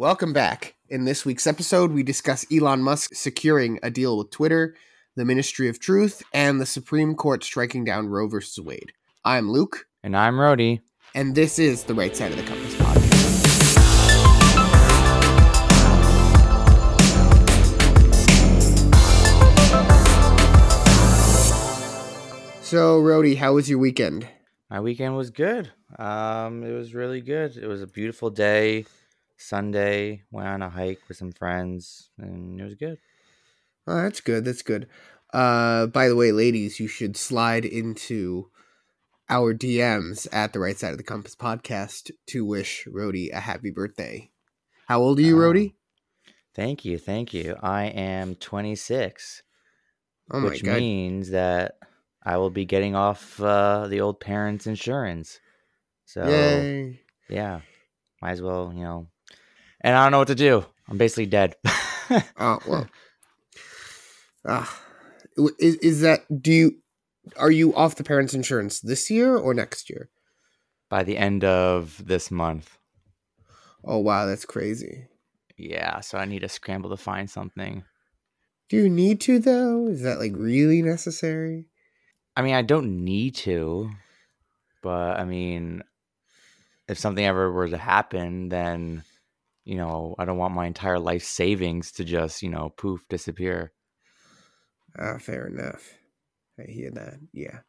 Welcome back. In this week's episode, we discuss Elon Musk securing a deal with Twitter, the Ministry of Truth, and the Supreme Court striking down Roe v. Wade. I'm Luke. And I'm Rody. And this is the Right Side of the Compass podcast. So, Rody, how was your weekend? My weekend was good. Um, it was really good. It was a beautiful day. Sunday, went on a hike with some friends, and it was good. Oh, that's good. That's good. Uh, by the way, ladies, you should slide into our DMs at the Right Side of the Compass podcast to wish Rody a happy birthday. How old are you, Rody? Thank you, thank you. I am 26, Oh my which god! means that I will be getting off uh, the old parents' insurance. So Yay! yeah, might as well, you know. And I don't know what to do. I'm basically dead. Oh well. Ah, is is that? Do you are you off the parents' insurance this year or next year? By the end of this month. Oh wow, that's crazy. Yeah, so I need to scramble to find something. Do you need to though? Is that like really necessary? I mean, I don't need to, but I mean, if something ever were to happen, then you know, I don't want my entire life savings to just you know poof disappear. Ah, fair enough. I hear that. Yeah.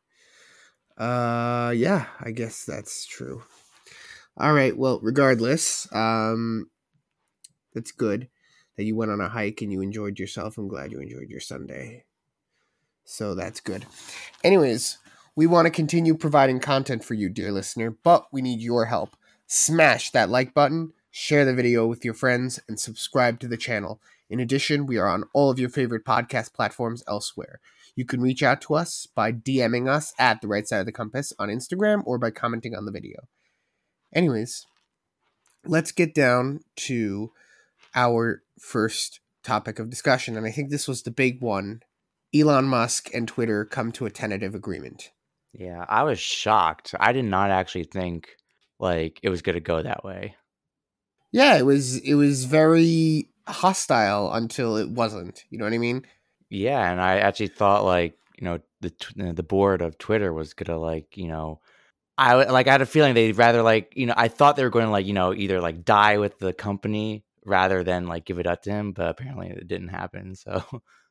Uh yeah, I guess that's true. All right, well, regardless, um that's good that you went on a hike and you enjoyed yourself. I'm glad you enjoyed your Sunday. So that's good. Anyways, we want to continue providing content for you, dear listener, but we need your help. Smash that like button, share the video with your friends, and subscribe to the channel. In addition, we are on all of your favorite podcast platforms elsewhere. You can reach out to us by DMing us at the right side of the compass on Instagram or by commenting on the video. Anyways, let's get down to our first topic of discussion. And I think this was the big one. Elon Musk and Twitter come to a tentative agreement. Yeah, I was shocked. I did not actually think like it was going to go that way. Yeah, it was it was very hostile until it wasn't. You know what I mean? Yeah, and I actually thought like you know the the board of Twitter was gonna like you know I like I had a feeling they'd rather like you know I thought they were going to like you know either like die with the company rather than like give it up to him, but apparently it didn't happen. So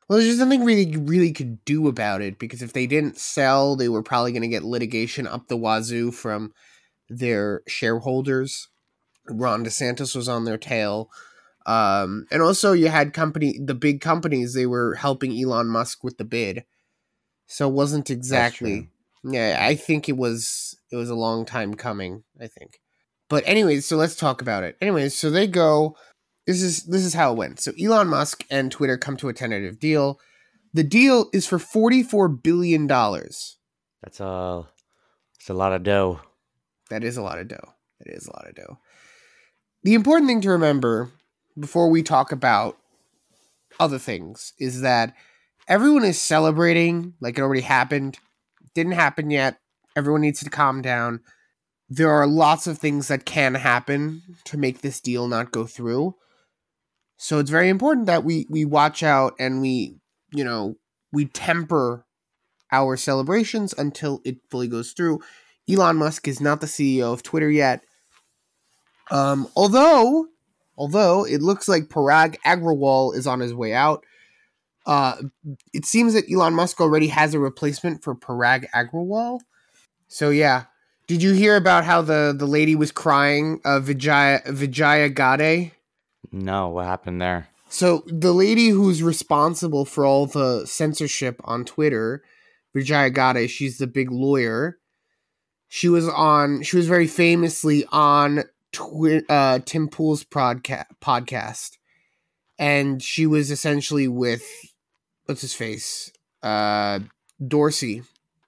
Well, there's just nothing really really could do about it because if they didn't sell, they were probably going to get litigation up the wazoo from their shareholders. Ron DeSantis was on their tail. Um, and also you had company the big companies they were helping Elon Musk with the bid. So it wasn't exactly Yeah, I think it was it was a long time coming, I think. But anyways, so let's talk about it. Anyways, so they go this is this is how it went. So Elon Musk and Twitter come to a tentative deal. The deal is for 44 billion dollars. that's a it's a lot of dough. That is a lot of dough. That is a lot of dough. The important thing to remember before we talk about other things is that everyone is celebrating like it already happened. Didn't happen yet. Everyone needs to calm down. There are lots of things that can happen to make this deal not go through. So it's very important that we we watch out and we, you know, we temper our celebrations until it fully goes through. Elon Musk is not the CEO of Twitter yet. Um, although, although it looks like Parag Agrawal is on his way out. Uh, it seems that Elon Musk already has a replacement for Parag Agrawal. So yeah, did you hear about how the the lady was crying? Uh, Vijaya Vijaya Gadde. No, what happened there? So the lady who's responsible for all the censorship on Twitter, Vijaya Gadde, she's the big lawyer. She was on. She was very famously on Twi- uh, Tim Pool's podca- podcast, and she was essentially with what's his face, uh, Dorsey,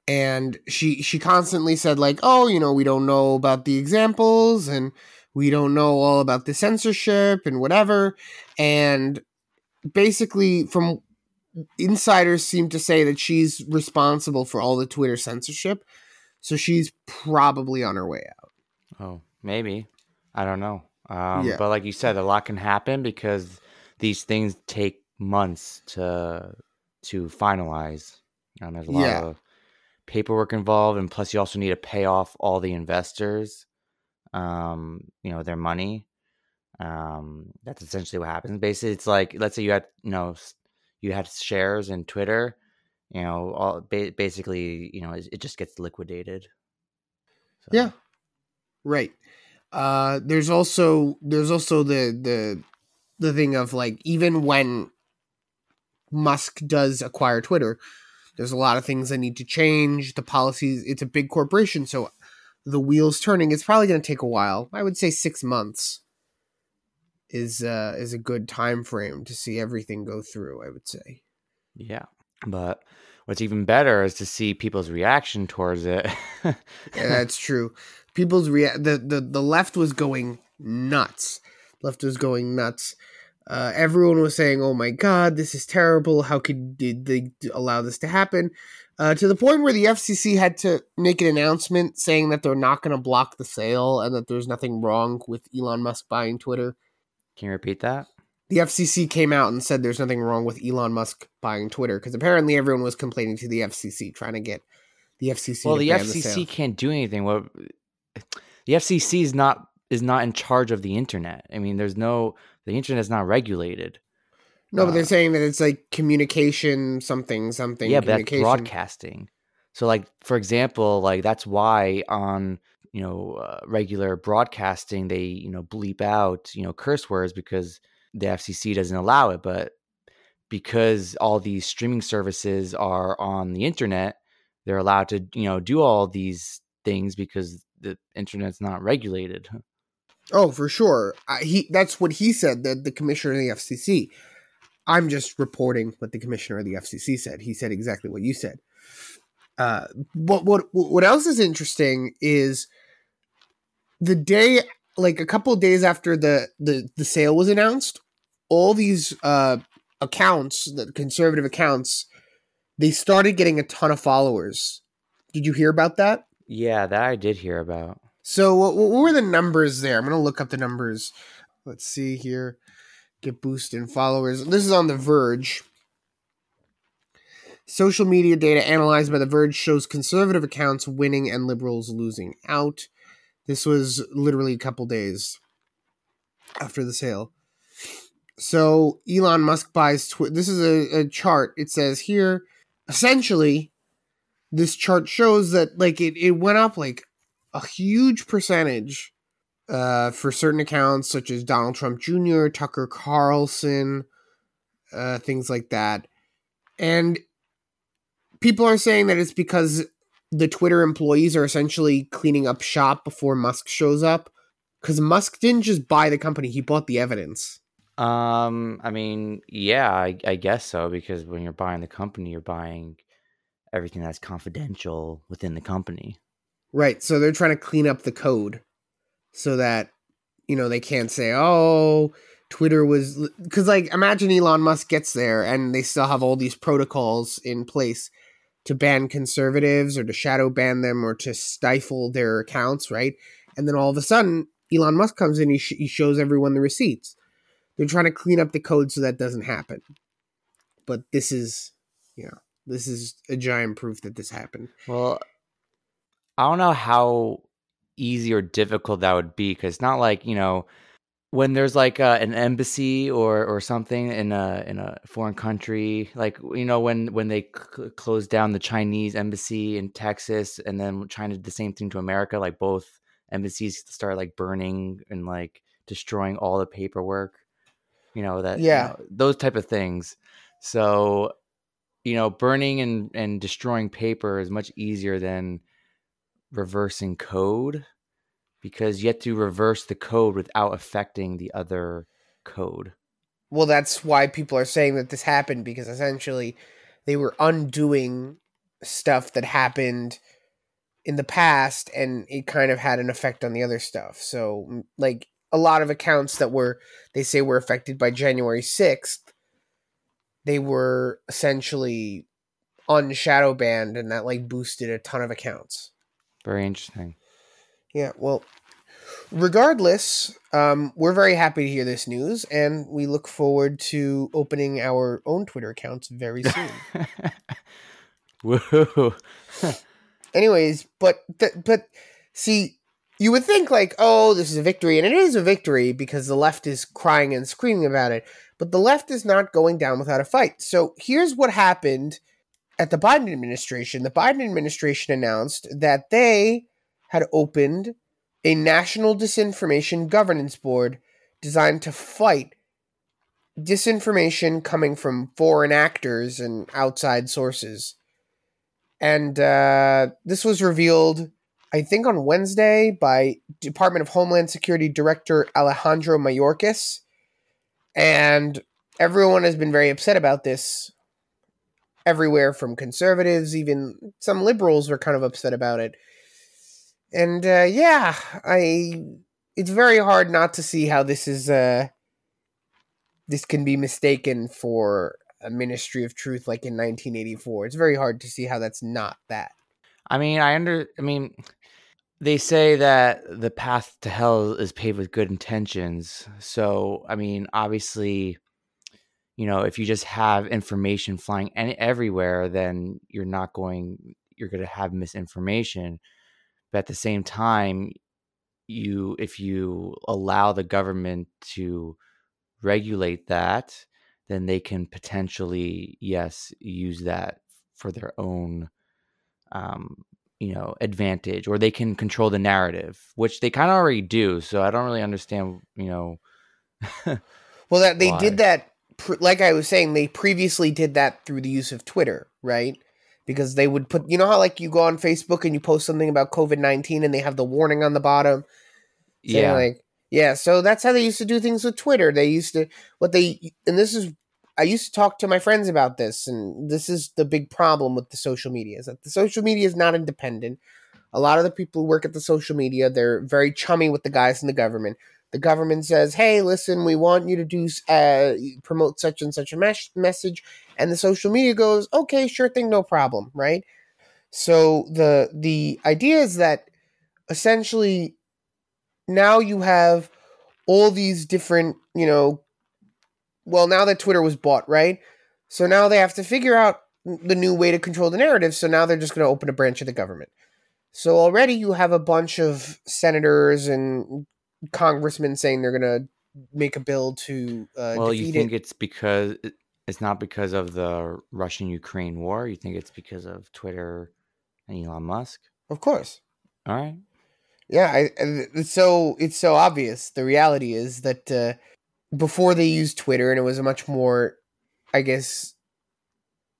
and she she constantly said like, oh, you know, we don't know about the examples and we don't know all about the censorship and whatever, and basically from insiders seem to say that she's responsible for all the Twitter censorship. So she's probably on her way out. Oh, maybe. I don't know. Um, Yeah. But like you said, a lot can happen because these things take months to to finalize. and there's a lot Yeah. of paperwork involved, and plus you also need to pay off all the investors, um, you know, their money. Um, that's essentially what happens. Basically, it's like let's say you had you know you had shares in Twitter, you know, all ba- basically you know it, it just gets liquidated. So, Yeah. Right. Uh there's also there's also the the the thing of like even when Musk does acquire Twitter, there's a lot of things that need to change. The policies, it's a big corporation, so the wheels turning. It's probably going to take a while. I would say 6 months is uh is a good time frame to see everything go through, I would say. Yeah. But what's even better is to see people's reaction towards it. Yeah, that's true. People's rea- the, the the left was going nuts. Left was going nuts. Uh, everyone was saying, "Oh my God, this is terrible. How could did they allow this to happen?" Uh, to the point where the FCC had to make an announcement saying that they're not going to block the sale and that there's nothing wrong with Elon Musk buying Twitter. Can you repeat that? The FCC came out and said there's nothing wrong with Elon Musk buying Twitter because apparently everyone was complaining to the FCC, trying to get the FCC. well, the FCC sale. can't do anything. What the FCC is not is not in charge of the internet. I mean, there's no the internet is not regulated. No, but they're Uh, saying that it's like communication, something, something. yeah, but that's broadcasting. So, like for example, like that's why on you know uh, regular broadcasting they you know bleep out you know curse words because the FCC doesn't allow it, but because all these streaming services are on the internet, they're allowed to you know do all these things because the internet's not regulated. Oh, for sure. I, he that's what he said. The the commissioner of the FCC. I'm just reporting what the commissioner of the FCC said. He said exactly what you said. Uh, what what what else is interesting is the day, like a couple of days after the the the sale was announced, all these uh accounts, the conservative accounts, they started getting a ton of followers. Did you hear about that? Yeah, that I did hear about. So what, what were the numbers there? I'm gonna look up the numbers. Let's see here. Get boost in followers. This is on The Verge. Social media data analyzed by The Verge shows conservative accounts winning and liberals losing out. This was literally a couple days after the sale. So Elon Musk buys Twitter. This is a, a chart. It says here, essentially, this chart shows that like it, it went up like a huge percentage uh, for certain accounts such as Donald Trump Jr., Tucker Carlson, uh, things like that. And people are saying that it's because the Twitter employees are essentially cleaning up shop before Musk shows up. Because Musk didn't just buy the company, he bought the evidence. Um, I mean, yeah, I, I guess so because when you're buying the company, you're buying everything that's confidential within the company. Right. So they're trying to clean up the code so that, you know, they can't say, oh, Twitter was. Because, like, imagine Elon Musk gets there and they still have all these protocols in place to ban conservatives or to shadow ban them or to stifle their accounts, right? And then all of a sudden, Elon Musk comes in, he, sh- he shows everyone the receipts. They're trying to clean up the code so that doesn't happen. But this is, you know, this is a giant proof that this happened. Well, I don't know how easy or difficult that would be because it's not like you know when there's like a, an embassy or or something in a in a foreign country, like you know when when they c- closed down the Chinese embassy in Texas and then China did the same thing to America, like both embassies started like burning and like destroying all the paperwork, you know that you Yeah. know, those type of things. So you know, burning and and destroying paper is much easier than reversing code because you have to reverse the code without affecting the other code. Well, that's why people are saying that this happened because essentially they were undoing stuff that happened in the past and it kind of had an effect on the other stuff. So, like a lot of accounts that were they say were affected by January 6th, they were essentially unshadow banned and that like boosted a ton of accounts. Very interesting. Yeah, well, Regardless, um, we're very happy to hear this news, and we look forward to opening our own Twitter accounts very soon. Woohoo! Anyways, but th- but see, you would think like, oh, this is a victory, and it is a victory because the left is crying and screaming about it. But the left is not going down without a fight. So here's what happened at the Biden administration. The Biden administration announced that they had opened a national disinformation governance board designed to fight disinformation coming from foreign actors and outside sources. And uh, this was revealed, I think, on Wednesday by Department of Homeland Security Director Alejandro Mayorkas. And everyone has been very upset about this. Everywhere from conservatives, even some liberals were kind of upset about it. And uh, yeah, I it's very hard not to see how this is uh this can be mistaken for a ministry of truth like in 1984. It's very hard to see how that's not that. I mean, I under. I mean, they say that the path to hell is paved with good intentions. So, I mean, obviously, you know, if you just have information flying any, everywhere, then you're not going. You're going to have misinformation. But at the same time, you if you allow the government to regulate that then they can potentially, yes, use that for their own, um, you know, advantage, or they can control the narrative, which they kind of already do. So I don't really understand, you know. well, that they why. did that, like I was saying, they previously did that through the use of Twitter, right? Because they would put, you know how like you go on Facebook and you post something about COVID nineteen, and they have the warning on the bottom, yeah, like yeah, so that's how they used to do things with Twitter. They used to what they and this is I used to talk to my friends about this, and this is the big problem with the social media is that the social media is not independent. A lot of the people who work at the social media, they're very chummy with the guys in the government. The government says, "Hey, listen, we want you to do uh, promote such and such a mes- message," and the social media goes, "Okay, sure thing, no problem." Right? So the the idea is that essentially now you have all these different, you know, well, now that Twitter was bought, right? So now they have to figure out the new way to control the narrative. So now they're just going to open a branch of the government. So already you have a bunch of senators and congressmen saying they're going to make a bill to. Uh, well, you think it. it's because it's not because of the Russian Ukraine war. You think it's because of Twitter and Elon Musk? Of course. All right. Yeah, I, it's so it's so obvious. The reality is that uh, before they used Twitter, and it was a much more, I guess,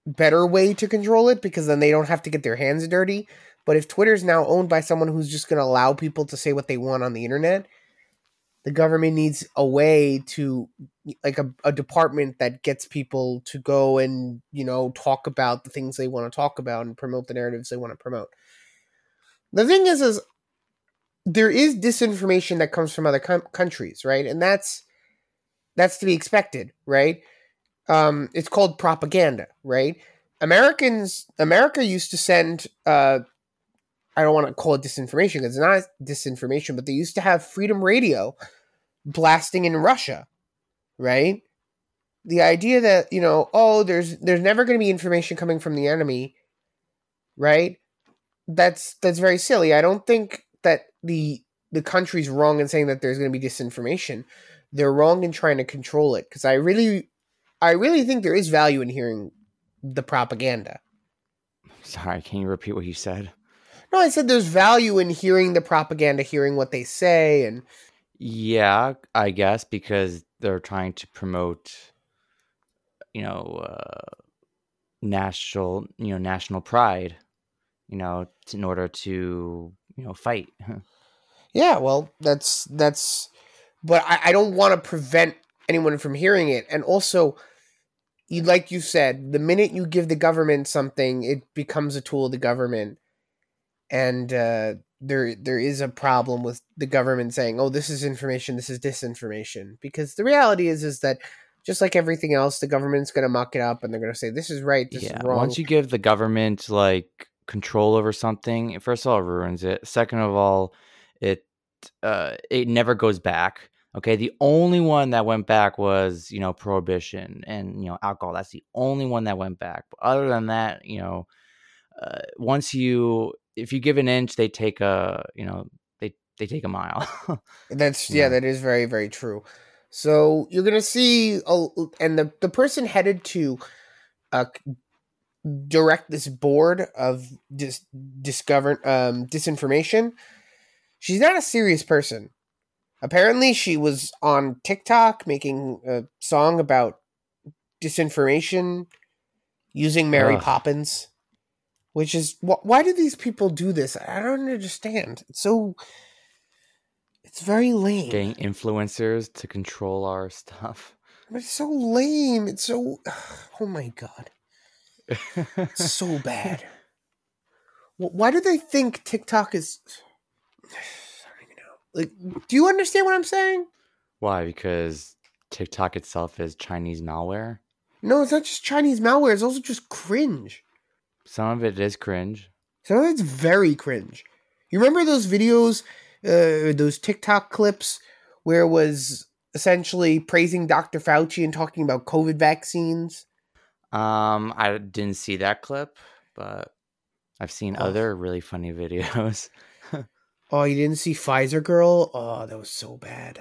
better way to control it because then they don't have to get their hands dirty. But if Twitter's now owned by someone who's just going to allow people to say what they want on the internet, the government needs a way to like a, a department that gets people to go and you know talk about the things they want to talk about and promote the narratives they want to promote the thing is is there is disinformation that comes from other com- countries, right? And that's that's to be expected, right? Um, it's called propaganda, right? Americans, America used to send. Uh, I don't want to call it disinformation because it's not disinformation, but they used to have Freedom Radio blasting in Russia, right? The idea that you know, oh, there's there's never going to be information coming from the enemy, right? That's that's very silly. I don't think that the the country's wrong in saying that there's going to be disinformation. They're wrong in trying to control it because I really, I really think there is value in hearing the propaganda. Sorry, can you repeat what you said? No, I said there's value in hearing the propaganda, hearing what they say, and yeah, I guess because they're trying to promote, you know, uh, national, you know, national pride, you know, in order to you know fight. yeah, well, that's that's, but I, I don't want to prevent anyone from hearing it, and also, you like you said, the minute you give the government something, it becomes a tool of the government, and uh, there there is a problem with the government saying, "Oh, this is information, this is disinformation," because the reality is is that just like everything else, the government's going to muck it up and they're going to say this is right, this yeah, is wrong. Once you give the government like control over something, first of all, it ruins it. Second of all, it uh, it never goes back. Okay, the only one that went back was you know prohibition and you know alcohol. That's the only one that went back. But other than that, you know, uh, once you if you give an inch, they take a you know they they take a mile. That's yeah, Yeah. that is very very true. So you're gonna see, a, and the the person headed to uh, direct this board of dis discover um disinformation. She's not a serious person. Apparently, she was on TikTok making a song about disinformation using Mary Ugh. Poppins, which is wh- why do these people do this? I don't understand. It's so it's very lame. Getting influencers to control our stuff. It's so lame. It's so oh my god, it's so bad. Why do they think TikTok is? I don't even know. Like, do you understand what I'm saying? Why? Because TikTok itself is Chinese malware. No, it's not just Chinese malware. It's also just cringe. Some of it is cringe. Some of it's very cringe. You remember those videos, uh, those TikTok clips where it was essentially praising Dr. Fauci and talking about COVID vaccines? Um, I didn't see that clip, but I've seen Oh. other really funny videos. Oh, you didn't see Pfizer Girl? Oh, that was so bad.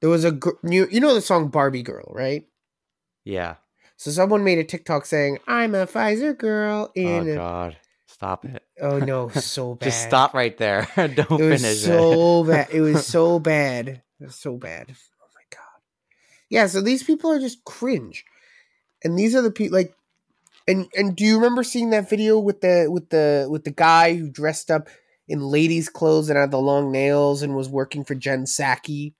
There was a gr- you, you know the song Barbie Girl, right? yeah. So someone made a TikTok saying, "I'm a Pfizer girl." Oh In a-" God. Stop it. oh no, so bad. Just stop right there. Don't finish It was finish so it. bad. It was so bad. It was so bad. Oh my god. Yeah. So these people are just cringe, and these are the people like, and and do you remember seeing that video with the with the with the guy who dressed up in ladies' clothes and had the long nails and was working for Jen Psaki?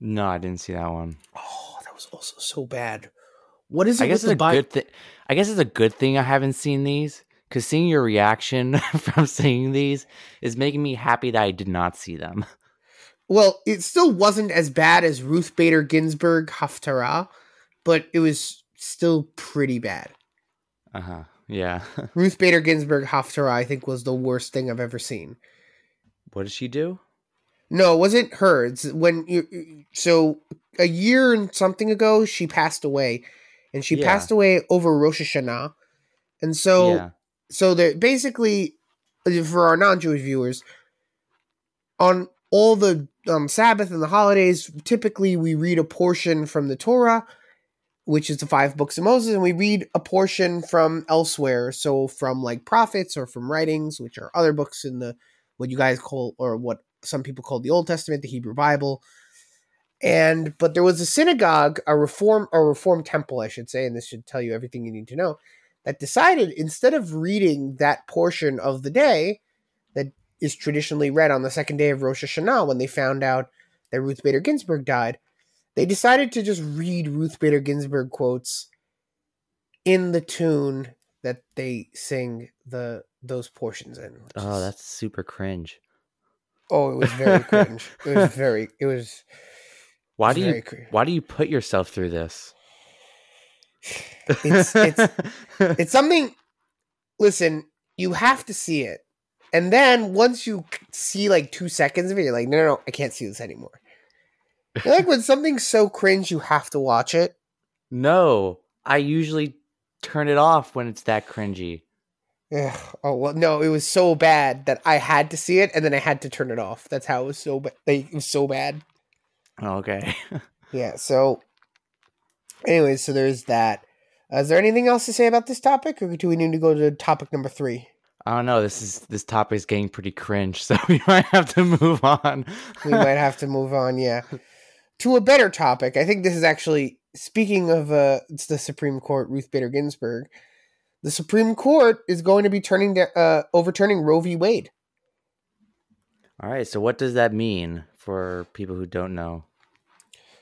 no, I didn't see that one. Oh, that was also so bad. What is it I guess it's a Bi- good thing. I guess it's a good thing I haven't seen these because seeing your reaction from seeing these is making me happy that I did not see them. Well, it still wasn't as bad as Ruth Bader Ginsburg Haftarah, but it was still pretty bad. Uh huh. Yeah. Ruth Bader Ginsburg Haftarah, I think, was the worst thing I've ever seen. what did she do? No, it wasn't her. It's when you. So a year and something ago, she passed away, and she Yeah. passed away over Rosh Hashanah, and so yeah. so that basically for our non-jewish viewers on all the um, sabbath and the holidays typically we read a portion from the torah which is the five books of moses and we read a portion from elsewhere. So from like prophets or from writings which are other books in the what you guys call or what some people call the old testament the hebrew bible. And but there was a synagogue a reform a reform temple i should say and this should tell you everything you need to know that decided instead of reading that portion of the day that is traditionally read on the second day of Rosh Hashanah when they found out that Ruth Bader Ginsburg died, they decided to just read Ruth Bader Ginsburg quotes in the tune that they sing the those portions in. Oh, is- that's super cringe. oh, it was very cringe. It was very. It was. Why it's do you cringe. Why do you put yourself through this? It's- it's- It's something. Listen, you have to see it, and then once you see like two seconds of it, you're like, no, no, no I can't see this anymore. Like when something's so cringe, you have to watch it. no. I usually turn it off when it's that cringy. Ugh, oh well, no, it was so bad that I had to see it, and then I had to turn it off. That's how it was so bad. Like, it was so bad. Oh, Okay. Yeah. So, anyways, so there's that. Uh, is there anything else to say about this topic, or do we need to go to topic number three? I don't know. This is this topic is getting pretty cringe, so we might have to move on. we might have to move on yeah to a better topic i think this is actually speaking of uh it's the supreme court ruth bader ginsburg the supreme court is going to be turning to, uh overturning roe v wade All right. So what does that mean for people who don't know?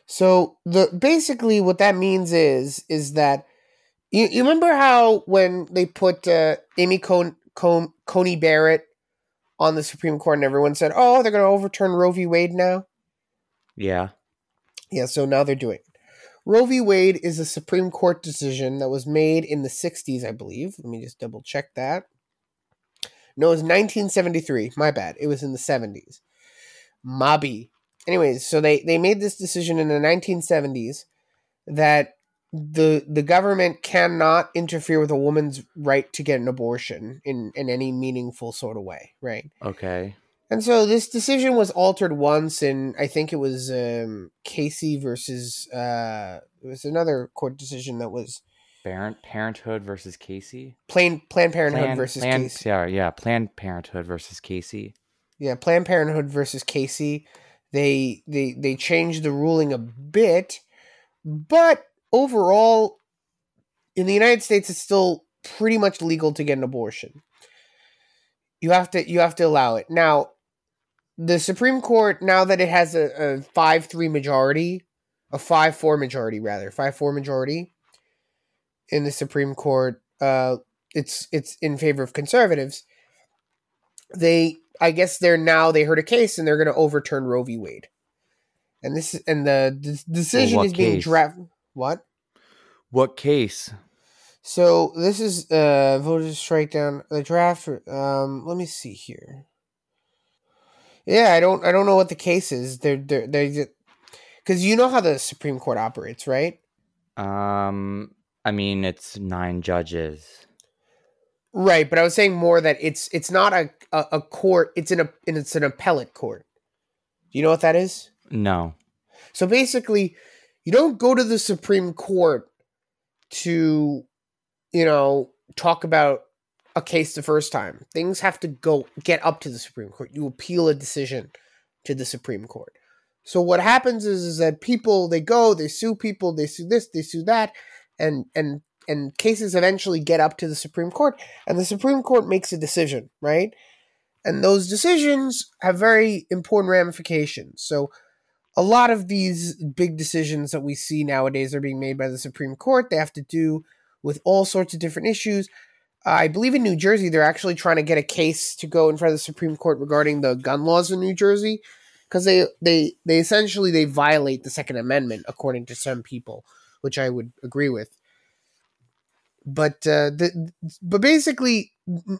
so the basically what that means is is that you, you remember how when they put uh amy Con- Con- coney barrett on the supreme court and everyone said oh they're going to overturn roe v wade now Yeah. Yeah, so now they're doing it. Roe v. Wade is a Supreme Court decision that was made in the 60s, I believe. Let me just double check that. No, it was 1973. My bad. It was in the 70s. Mobby. Anyways, so they they made this decision in the 1970s that the the government cannot interfere with a woman's right to get an abortion in in any meaningful sort of way, right? Okay. And so this decision was altered once, and I think it was um, Casey versus uh, it was another court decision that was Parent Parenthood versus Casey. Planned Planned Parenthood Planned- versus Planned- Casey. Yeah, yeah. Planned Parenthood versus Casey. Yeah, Planned Parenthood versus Casey. They they they changed the ruling a bit, but overall, in the United States, it's still pretty much legal to get an abortion. You have to you have to allow it now. The Supreme Court now that it has a, a five three majority, a five four majority rather five four majority in the Supreme Court, uh, it's it's in favor of conservatives. They I guess they're now they heard a case and they're going to overturn Roe v. Wade, and this and the, the decision is being drafted. What? What case? So this is uh voters strike down the draft. Um, let me see here. Yeah, I don't I don't know what the case is. They're they're they because you know how the Supreme Court operates, right? Um, I mean, it's nine judges. Right, but I was saying more that it's it's not a a, a court. It's an a it's an appellate court. Do you know what that is? No. So basically, you don't go to the Supreme Court to, you know, talk about a case the first time. Things have to go get up to the Supreme Court. You appeal a decision to the Supreme Court. So what happens is, is that people they go, they sue people, they sue this, they sue that, and and and cases eventually get up to the Supreme Court, and the Supreme Court makes a decision, right? And those decisions have very important ramifications. So a lot of these big decisions that we see nowadays are being made by the Supreme Court. They have to do with all sorts of different issues. I believe in New Jersey, they're actually trying to get a case to go in front of the Supreme Court regarding the gun laws in New Jersey because they, they they essentially they violate the Second Amendment according to some people, which I would agree with. But uh, the but basically,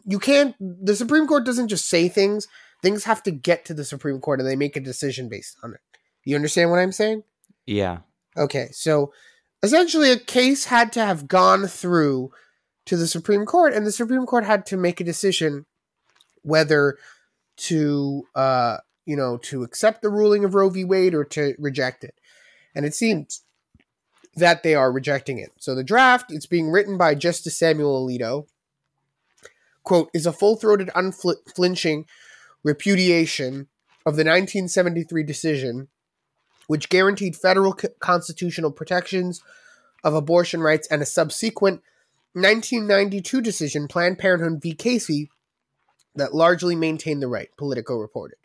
you can't. The Supreme Court doesn't just say things; things have to get to the Supreme Court, and they make a decision based on it. You understand what I'm saying? Yeah. Okay, so essentially, a case had to have gone through to the Supreme Court, and the Supreme Court had to make a decision whether to, uh, you know, to accept the ruling of Roe v. Wade or to reject it. And it seems that they are rejecting it. So the draft, it's being written by Justice Samuel Alito. Quote, is a full throated, unflinching repudiation of the 1973 decision which guaranteed federal constitutional protections of abortion rights and a subsequent 1992 decision, Planned Parenthood v. Casey, that largely maintained the right, Politico reported.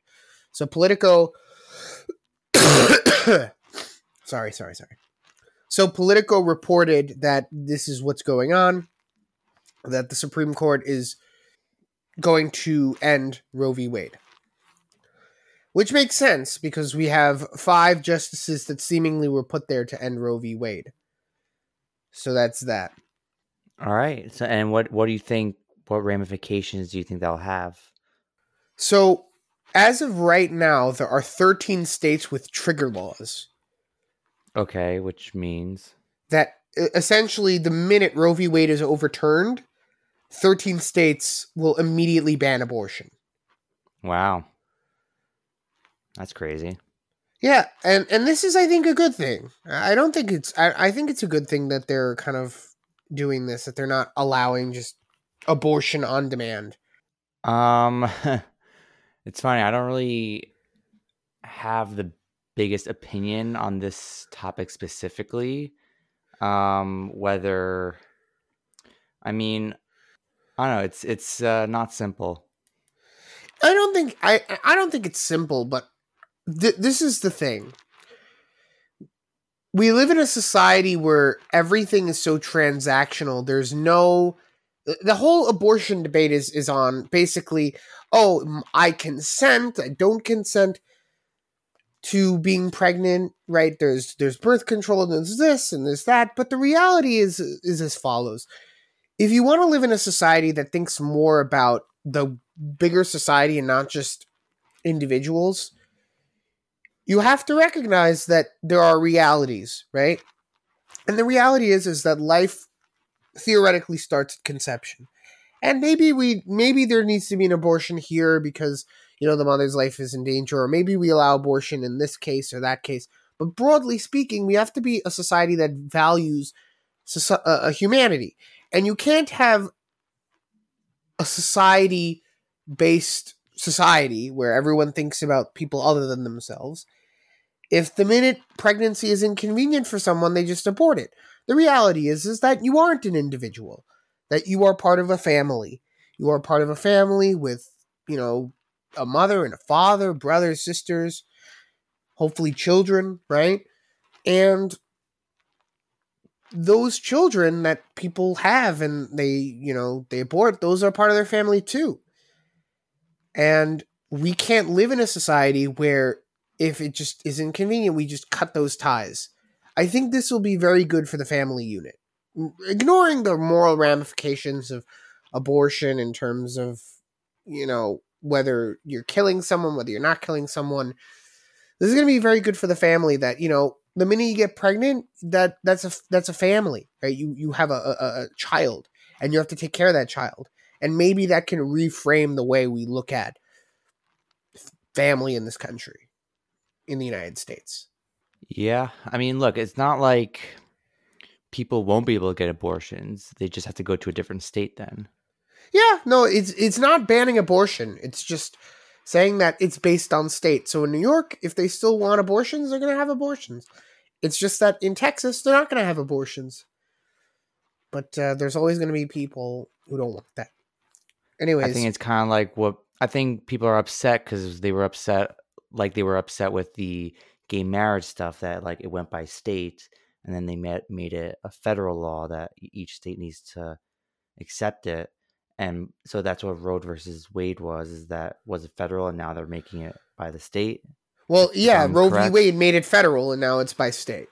So Politico. sorry, sorry, sorry. So Politico reported that this is what's going on, that the Supreme Court is going to end Roe v. Wade which makes sense because we have five justices that seemingly were put there to end Roe v. Wade. So that's that. All right. So, and what what do you think? What ramifications do you think that'll have? So, as of right now, there are 13 states with trigger laws Okay, which means that essentially, the minute Roe v. Wade is overturned, 13 states will immediately ban abortion. wow, that's crazy. Yeah, and and this is, I think, a good thing. I I don't think it's. I, I think it's a good thing that they're kind of doing this. That they're not allowing just abortion on demand. Um, it's funny. I don't really have the biggest opinion on this topic specifically. Um, whether, I mean, I don't know. It's it's uh, not simple. I don't think I I don't think it's simple, but th- this is the thing. We live in a society where everything is so transactional. There's no the whole abortion debate is is on basically oh I consent, I don't consent to being pregnant, right? There's there's birth control and there's this and there's that, but the reality is is as follows. If you want to live in a society that thinks more about the bigger society and not just individuals, you have to recognize that there are realities, right? And the reality is is that life theoretically starts at conception. And maybe we maybe there needs to be an abortion here because you know the mother's life is in danger or maybe we allow abortion in this case or that case. But broadly speaking, we have to be a society that values a uh, uh, humanity. And you can't have a society based society where everyone thinks about people other than themselves. If the minute pregnancy is inconvenient for someone, they just abort it. The reality is is that you aren't an individual, that you are part of a family. You are part of a family with, you know, a mother and a father, brothers, sisters, hopefully children, right? And those children that people have and they, you know, they abort, those are part of their family too. And we can't live in a society where if it just is inconvenient, we just cut those ties. I think this will be very good for the family unit. Mm, ignoring the moral ramifications of abortion in terms of, you know, whether you're killing someone, whether you're not killing someone, this is going to be very good for the family that, you know, the minute you get pregnant, that that's a that's a family, right? You you have a, a, a child, and you have to take care of that child, and maybe that can reframe the way we look at family in this country, in the United States. Yeah, I mean, look, it's not like people won't be able to get abortions; they just have to go to a different state then. Yeah, no, it's it's not banning abortion. It's just saying that it's based on state. So in New York, if they still want abortions, they're going to have abortions. It's just that in Texas, they're not going to have abortions. But uh, there's always going to be people who don't want that. Anyways, I think it's kind of like what I think people are upset because they were upset, like they were upset with the gay marriage stuff that like it went by state, and then they made made it a federal law that each state needs to accept it and so that's what Roe versus Wade was. Is that was it federal, and now they're making it by the state. Well, yeah, Roe v. Wade made it federal, and now it's by state.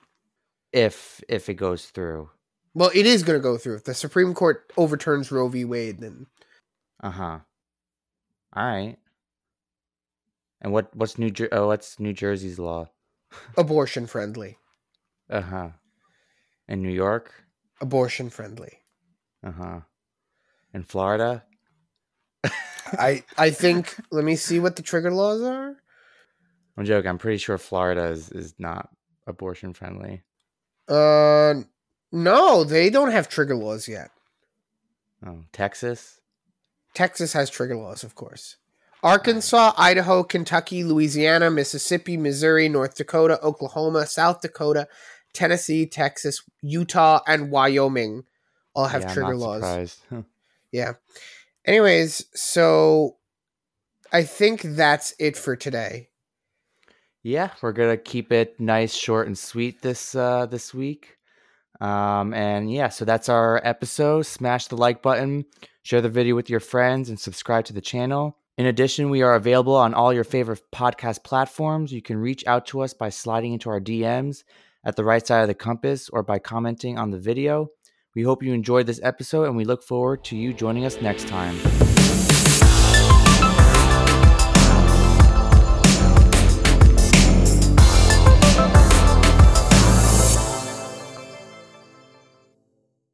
If if it goes through. Well, it is going to go through. If the Supreme Court overturns Roe v. Wade, then. Uh huh. All right. And what what's New Jer- oh what's New Jersey's law? Abortion friendly. Uh huh. In New York. Abortion friendly. Uh huh in Florida? I I think let me see what the trigger laws are. I'm joking. I'm pretty sure Florida is, is not abortion friendly. Uh no, they don't have trigger laws yet. Oh, Texas? Texas has trigger laws, of course. Arkansas, Idaho, Kentucky, Louisiana, Mississippi, Missouri, North Dakota, Oklahoma, South Dakota, Tennessee, Texas, Utah, and Wyoming all have yeah, trigger laws. Yeah. Anyways, so I think that's it for today. Yeah, we're gonna keep it nice, short, and sweet this uh, this week. Um, and yeah, so that's our episode. Smash the like button, share the video with your friends, and subscribe to the channel. In addition, we are available on all your favorite podcast platforms. You can reach out to us by sliding into our DMs at the right side of the compass or by commenting on the video. We hope you enjoyed this episode and we look forward to you joining us next time.